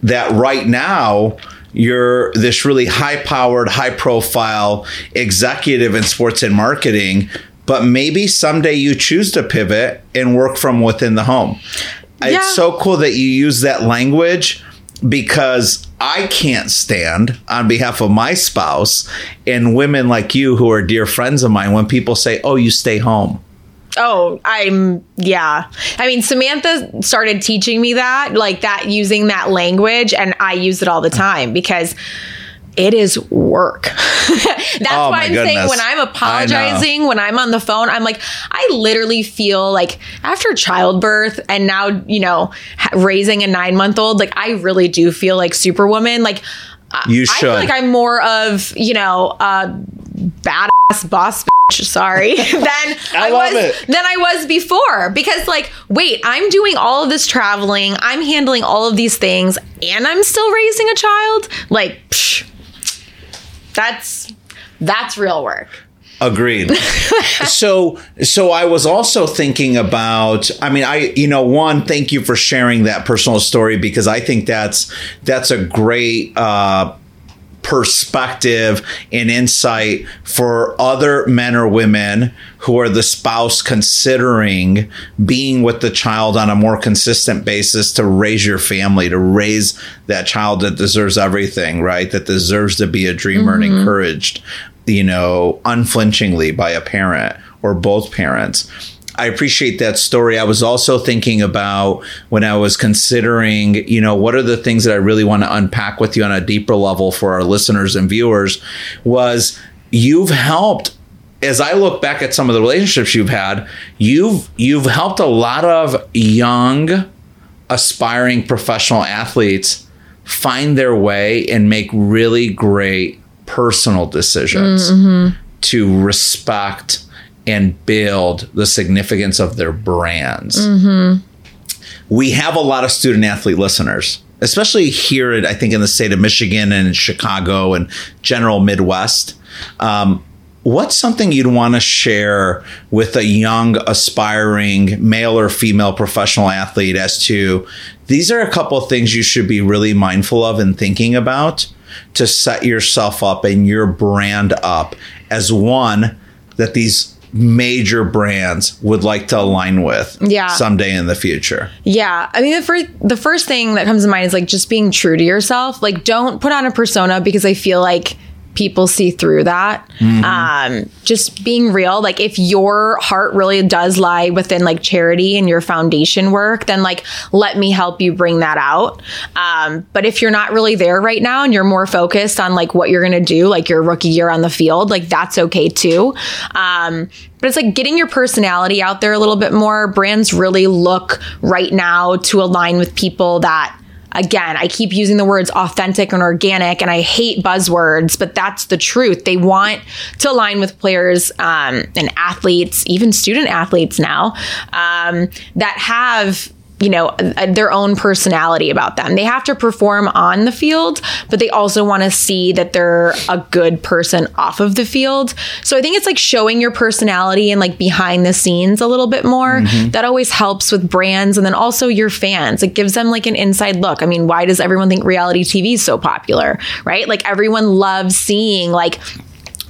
that right now you're this really high powered, high profile executive in sports and marketing, but maybe someday you choose to pivot and work from within the home. Yeah. It's so cool that you use that language because I can't stand on behalf of my spouse and women like you who are dear friends of mine when people say, "Oh, you stay home." Oh, I'm yeah. I mean, Samantha started teaching me that, like that, using that language, and I use it all the time because it is work. [laughs] That's Oh, why I'm saying when I'm apologizing, when I'm on the phone, I'm like, I literally feel like after childbirth and now, you know, raising a nine month old, like I really do feel like Superwoman. Like, I- You I feel should. like I'm more of, you know, a badass boss sorry, [laughs] than I, love was it. than I was before. Because like, wait, I'm doing all of this traveling, I'm handling all of these things, and I'm still raising a child? Like, psh, that's that's real work. Agreed. [laughs] so so I was also thinking about I mean I you know one thank you for sharing that personal story because I think that's that's a great uh perspective and insight for other men or women who are the spouse considering being with the child on a more consistent basis to raise your family, to raise that child that deserves everything, right? That deserves to be a dreamer and mm-hmm. encouraged, you know, unflinchingly by a parent or both parents. I appreciate that story. I was also thinking about when I was considering, you know, what are the things that I really want to unpack with you on a deeper level for our listeners and viewers was you've helped as I look back at some of the relationships you've had, you've you've helped a lot of young aspiring professional athletes find their way and make really great personal decisions mm-hmm. to respect and build the significance of their brands. Mm-hmm. We have a lot of student athlete listeners, especially here, I think, in the state of Michigan and Chicago and general Midwest. Um, what's something you'd want to share with a young aspiring male or female professional athlete as to these are a couple of things you should be really mindful of and thinking about to set yourself up and your brand up as one that these major brands would like to align with yeah. someday in the future. Yeah. I mean the first the first thing that comes to mind is like just being true to yourself. Like don't put on a persona because I feel like people see through that. Mm-hmm. Um, just being real. Like if your heart really does lie within like charity and your foundation work, then like let me help you bring that out. Um, but if you're not really there right now and you're more focused on like what you're gonna do, like your rookie year on the field, like that's okay too. Um, but it's like getting your personality out there a little bit more. Brands really look right now to align with people that again, I keep using the words authentic and organic, and I hate buzzwords, but that's the truth. They want to align with players um, and athletes, even student athletes now, um, that have you know, their own personality about them. They have to perform on the field, but they also want to see that they're a good person off of the field. So I think it's like showing your personality and like behind the scenes a little bit more. Mm-hmm. That always helps with brands and then also your fans. It gives them like an inside look. I mean, why does everyone think reality TV is so popular, right? Like everyone loves seeing like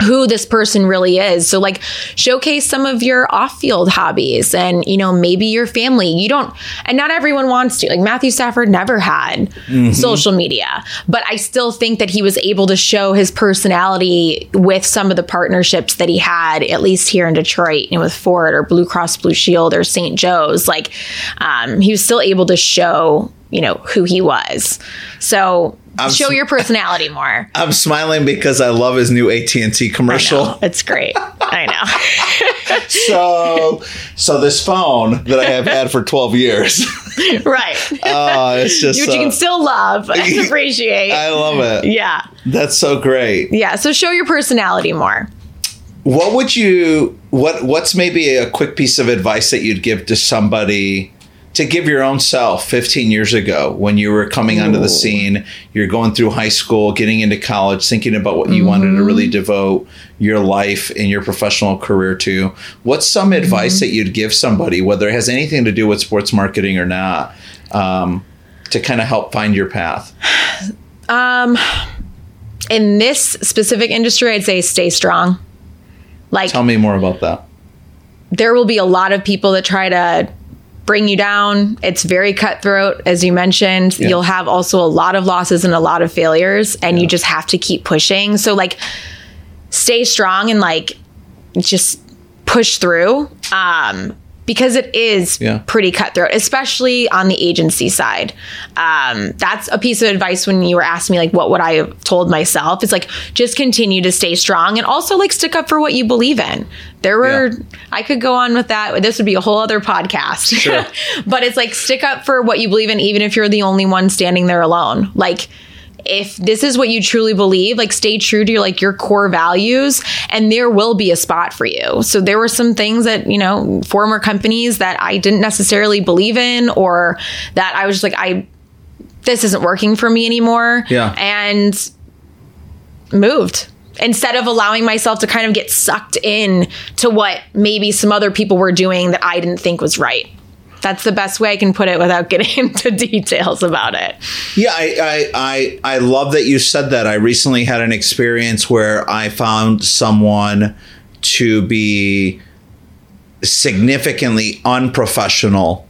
who this person really is. So like showcase some of your off-field hobbies and you know maybe your family. You don't and not everyone wants to. Like Matthew Stafford never had mm-hmm. social media, but I still think that he was able to show his personality with some of the partnerships that he had at least here in Detroit, you know, with Ford or Blue Cross Blue Shield or St. Joe's. Like um, he was still able to show you know who he was. So I'm show sm- your personality [laughs] more. I'm smiling because I love his new AT and T commercial. It's great. I know. [laughs] so, so this phone that I have had for 12 years, [laughs] right? Oh, it's just which uh, you can still love and appreciate. I love it. Yeah, that's so great. Yeah, so show your personality more. What would you? What What's maybe a quick piece of advice that you'd give to somebody? To give your own self 15 years ago when you were coming Ooh. onto the scene, you're going through high school, getting into college, thinking about what you mm-hmm. wanted to really devote your life and your professional career to. What's some mm-hmm. advice that you'd give somebody, whether it has anything to do with sports marketing or not, um, to kind of help find your path? [sighs] Um, in this specific industry, I'd say stay strong. Like, tell me more about that. There will be a lot of people that try to bring you down. It's very cutthroat, as you mentioned. Yeah. You'll have also a lot of losses and a lot of failures, and yeah. you just have to keep pushing. So, like, stay strong and like just push through. Um, because it is yeah. pretty cutthroat, especially on the agency side. Um, that's a piece of advice when you were asking me, like, what would I have told myself? It's like, just continue to stay strong and also, like, stick up for what you believe in. There were, yeah. I could go on with that. This would be a whole other podcast. Sure. [laughs] but it's like, stick up for what you believe in, even if you're the only one standing there alone. Like, if this is what you truly believe, like stay true to your like your core values and there will be a spot for you. So there were some things that, you know, former companies that I didn't necessarily believe in or that I was just like I this isn't working for me anymore. Yeah. And moved instead of allowing myself to kind of get sucked in to what maybe some other people were doing that I didn't think was right. That's the best way I can put it without getting [laughs] into details about it. Yeah, I, I, I, I love that you said that. I recently had an experience where I found someone to be significantly unprofessional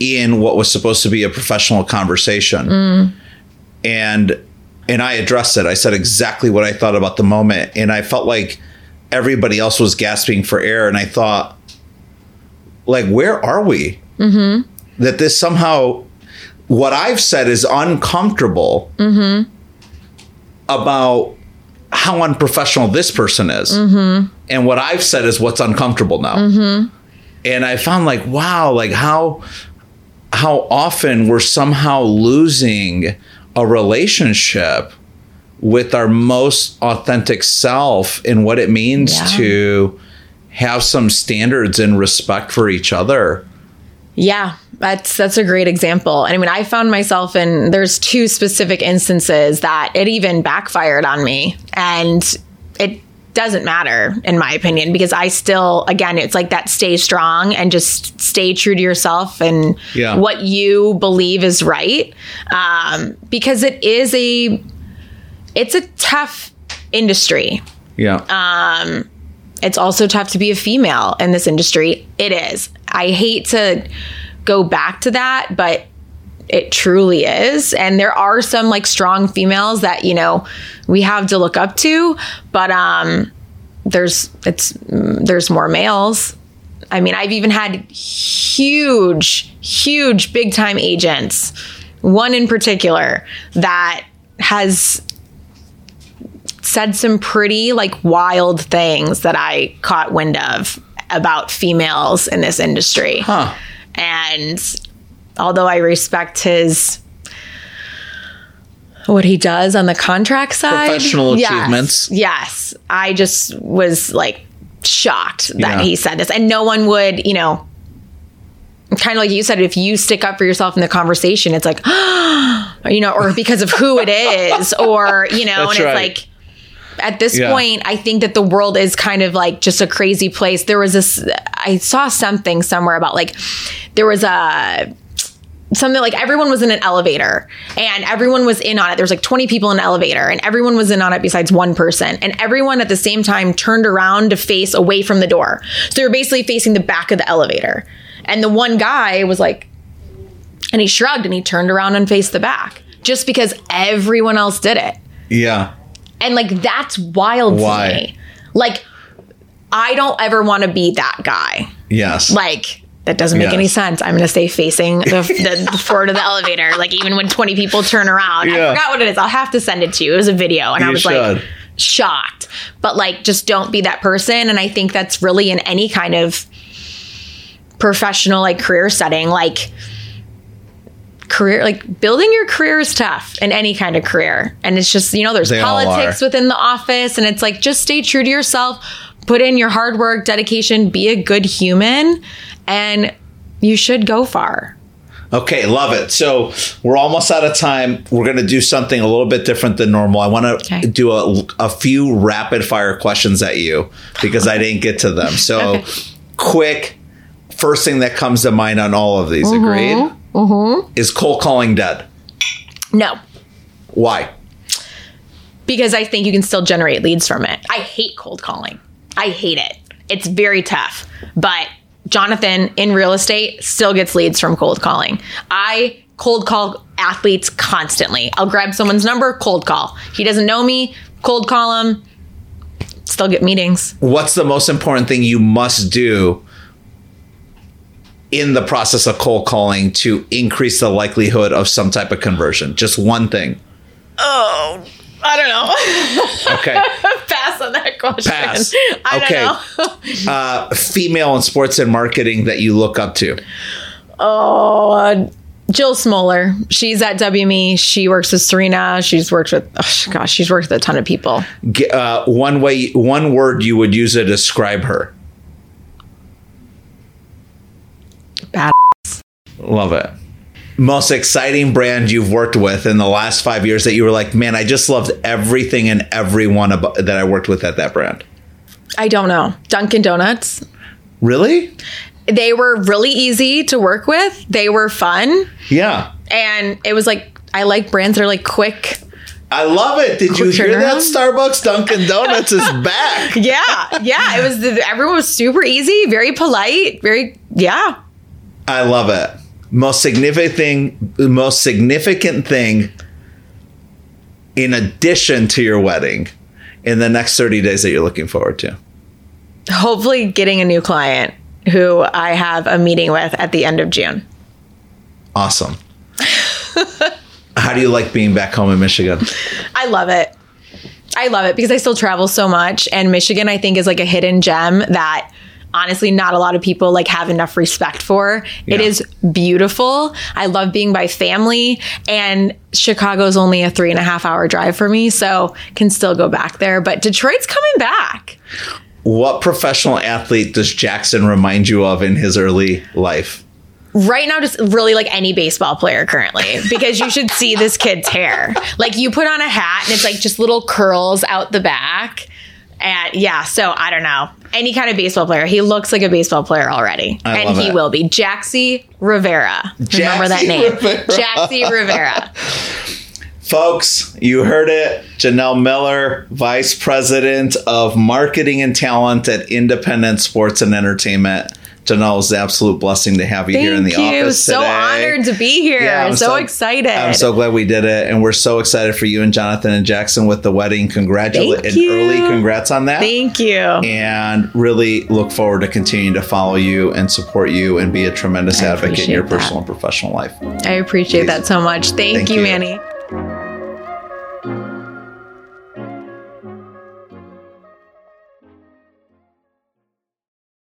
in what was supposed to be a professional conversation. Mm. And and I addressed it. I said exactly what I thought about the moment and I felt like everybody else was gasping for air and I thought like where are we? Mm-hmm. That this somehow, what I've said is uncomfortable mm-hmm. about how unprofessional this person is, mm-hmm. and what I've said is what's uncomfortable now. Mm-hmm. And I found like, wow, like how how often we're somehow losing a relationship with our most authentic self and what it means Yeah. to have some standards and respect for each other. Yeah, that's that's a great example. And I mean, I found myself in there's two specific instances that it even backfired on me, and it doesn't matter in my opinion because I still again it's like that stay strong and just stay true to yourself and Yeah. what you believe is right um, because it is a it's a tough industry Yeah. It's also tough to be a female in this industry. It is. I hate to go back to that, but it truly is. And there are some like strong females that, you know, we have to look up to, but um there's it's there's more males. I mean, I've even had huge, huge big time agents. One in particular that has said some pretty like wild things that I caught wind of about females in this industry. huh. And although I respect his what he does on the contract side, Professional yes, achievements. Yes, I just was like shocked that Yeah. he said this, and no one would, you know. Kind of like you said, if you stick up for yourself in the conversation, it's like, [gasps] you know, or because of who it is, or, you know, That's and right. it's like, at this Yeah. point, I think that the world is kind of like just a crazy place. There was this, I saw something somewhere about like, there was a, something like everyone was in an elevator and everyone was in on it. There was like 20 people in an elevator and everyone was in on it besides one person. And everyone at the same time turned around to face away from the door. So they were basically facing the back of the elevator. And the one guy was like, and he shrugged and he turned around and faced the back just because everyone else did it. Yeah. And like that's wild Why? to me. Like I don't ever want to be that guy. Yes. Like that doesn't make Yes. any sense. I'm going to stay facing the, the, the forward of the elevator. Like even when 20 people turn around, Yeah. I forgot what it is. I'll have to send it to you. It was a video, and I was should. like shocked. But like, just don't be that person. And I think that's really in any kind of professional like career setting. Like career like building your career is tough in any kind of career and it's just you know there's They politics within the office and it's like just stay true to yourself put in your hard work dedication be a good human and you should go far Okay, love it. So we're almost out of time. We're going to do something a little bit different than normal. I want to Okay. do a, a few rapid fire questions at you because I didn't get to them. So, quick, first thing that comes to mind on all of these, agreed? Mm-hmm. Mm-hmm. Is cold calling dead? no. Why? because i think you can still generate leads from it. I hate cold calling. I hate it. It's very tough. But jonathan in real estate still gets leads from cold calling. I cold call athletes constantly. I'll grab someone's number cold call. He doesn't know me cold call him still get meetings. What's the most important thing you must do in the process of cold calling to increase the likelihood of some type of conversion? Just one thing. oh i don't know [laughs] Okay. pass on that question Pass. [laughs] i Okay. don't know [laughs] uh, female in sports and marketing that you look up to? Oh, uh, Jill Smoller. She's at WME. She works with Serena. She's worked with, oh, gosh, she's worked with a ton of people. Uh, one way, one word you would use to describe her. Bad. Love it. Most exciting brand you've worked with in the last five years that you were like, man, I just loved everything and everyone about, that I worked with at that brand. I don't know. Dunkin' Donuts. Really? They were really easy to work with. They were fun. Yeah. And it was like, I like brands that are like quick. I love it. Did you hear that? Starbucks Dunkin' [laughs] Donuts is back. Yeah. Yeah. It was, everyone was super easy, very polite, very, yeah. I love it. Most significant thing, most significant thing in addition to your wedding in the next 30 days that you're looking forward to. Hopefully getting a new client who I have a meeting with at the end of June. Awesome. [laughs] How do you like being back home in Michigan? I love it. I love it because I still travel so much and Michigan I think is like a hidden gem that honestly not a lot of people like have enough respect for. It Yeah. is beautiful. I love being by family and Chicago's only a three and a half hour drive for me, so can still go back there. But Detroit's coming back. What professional athlete does Jackson remind you of in his early life? right now just really like any baseball player currently because you should see this kid's hair like you put on a hat and it's like just little curls out the back and yeah so i don't know any kind of baseball player he looks like a baseball player already I and he it. will be jaxie rivera remember that name Rivera. jaxie rivera [laughs] Folks, you heard it. Janelle Miller, Vice President of Marketing and Talent at Independent Sports and Entertainment. Janelle, it's an absolute blessing to have you here in the thank you office so today. honored to be here Yeah, I'm so, excited I'm so glad we did it, and we're so excited for you and Jonathan and Jackson with the wedding. Congratulations early congrats on that. thank you and really look forward to continuing to follow you and support you and be a tremendous I advocate in your that. personal and professional life. i appreciate Please. that so much thank, Thank you you. manny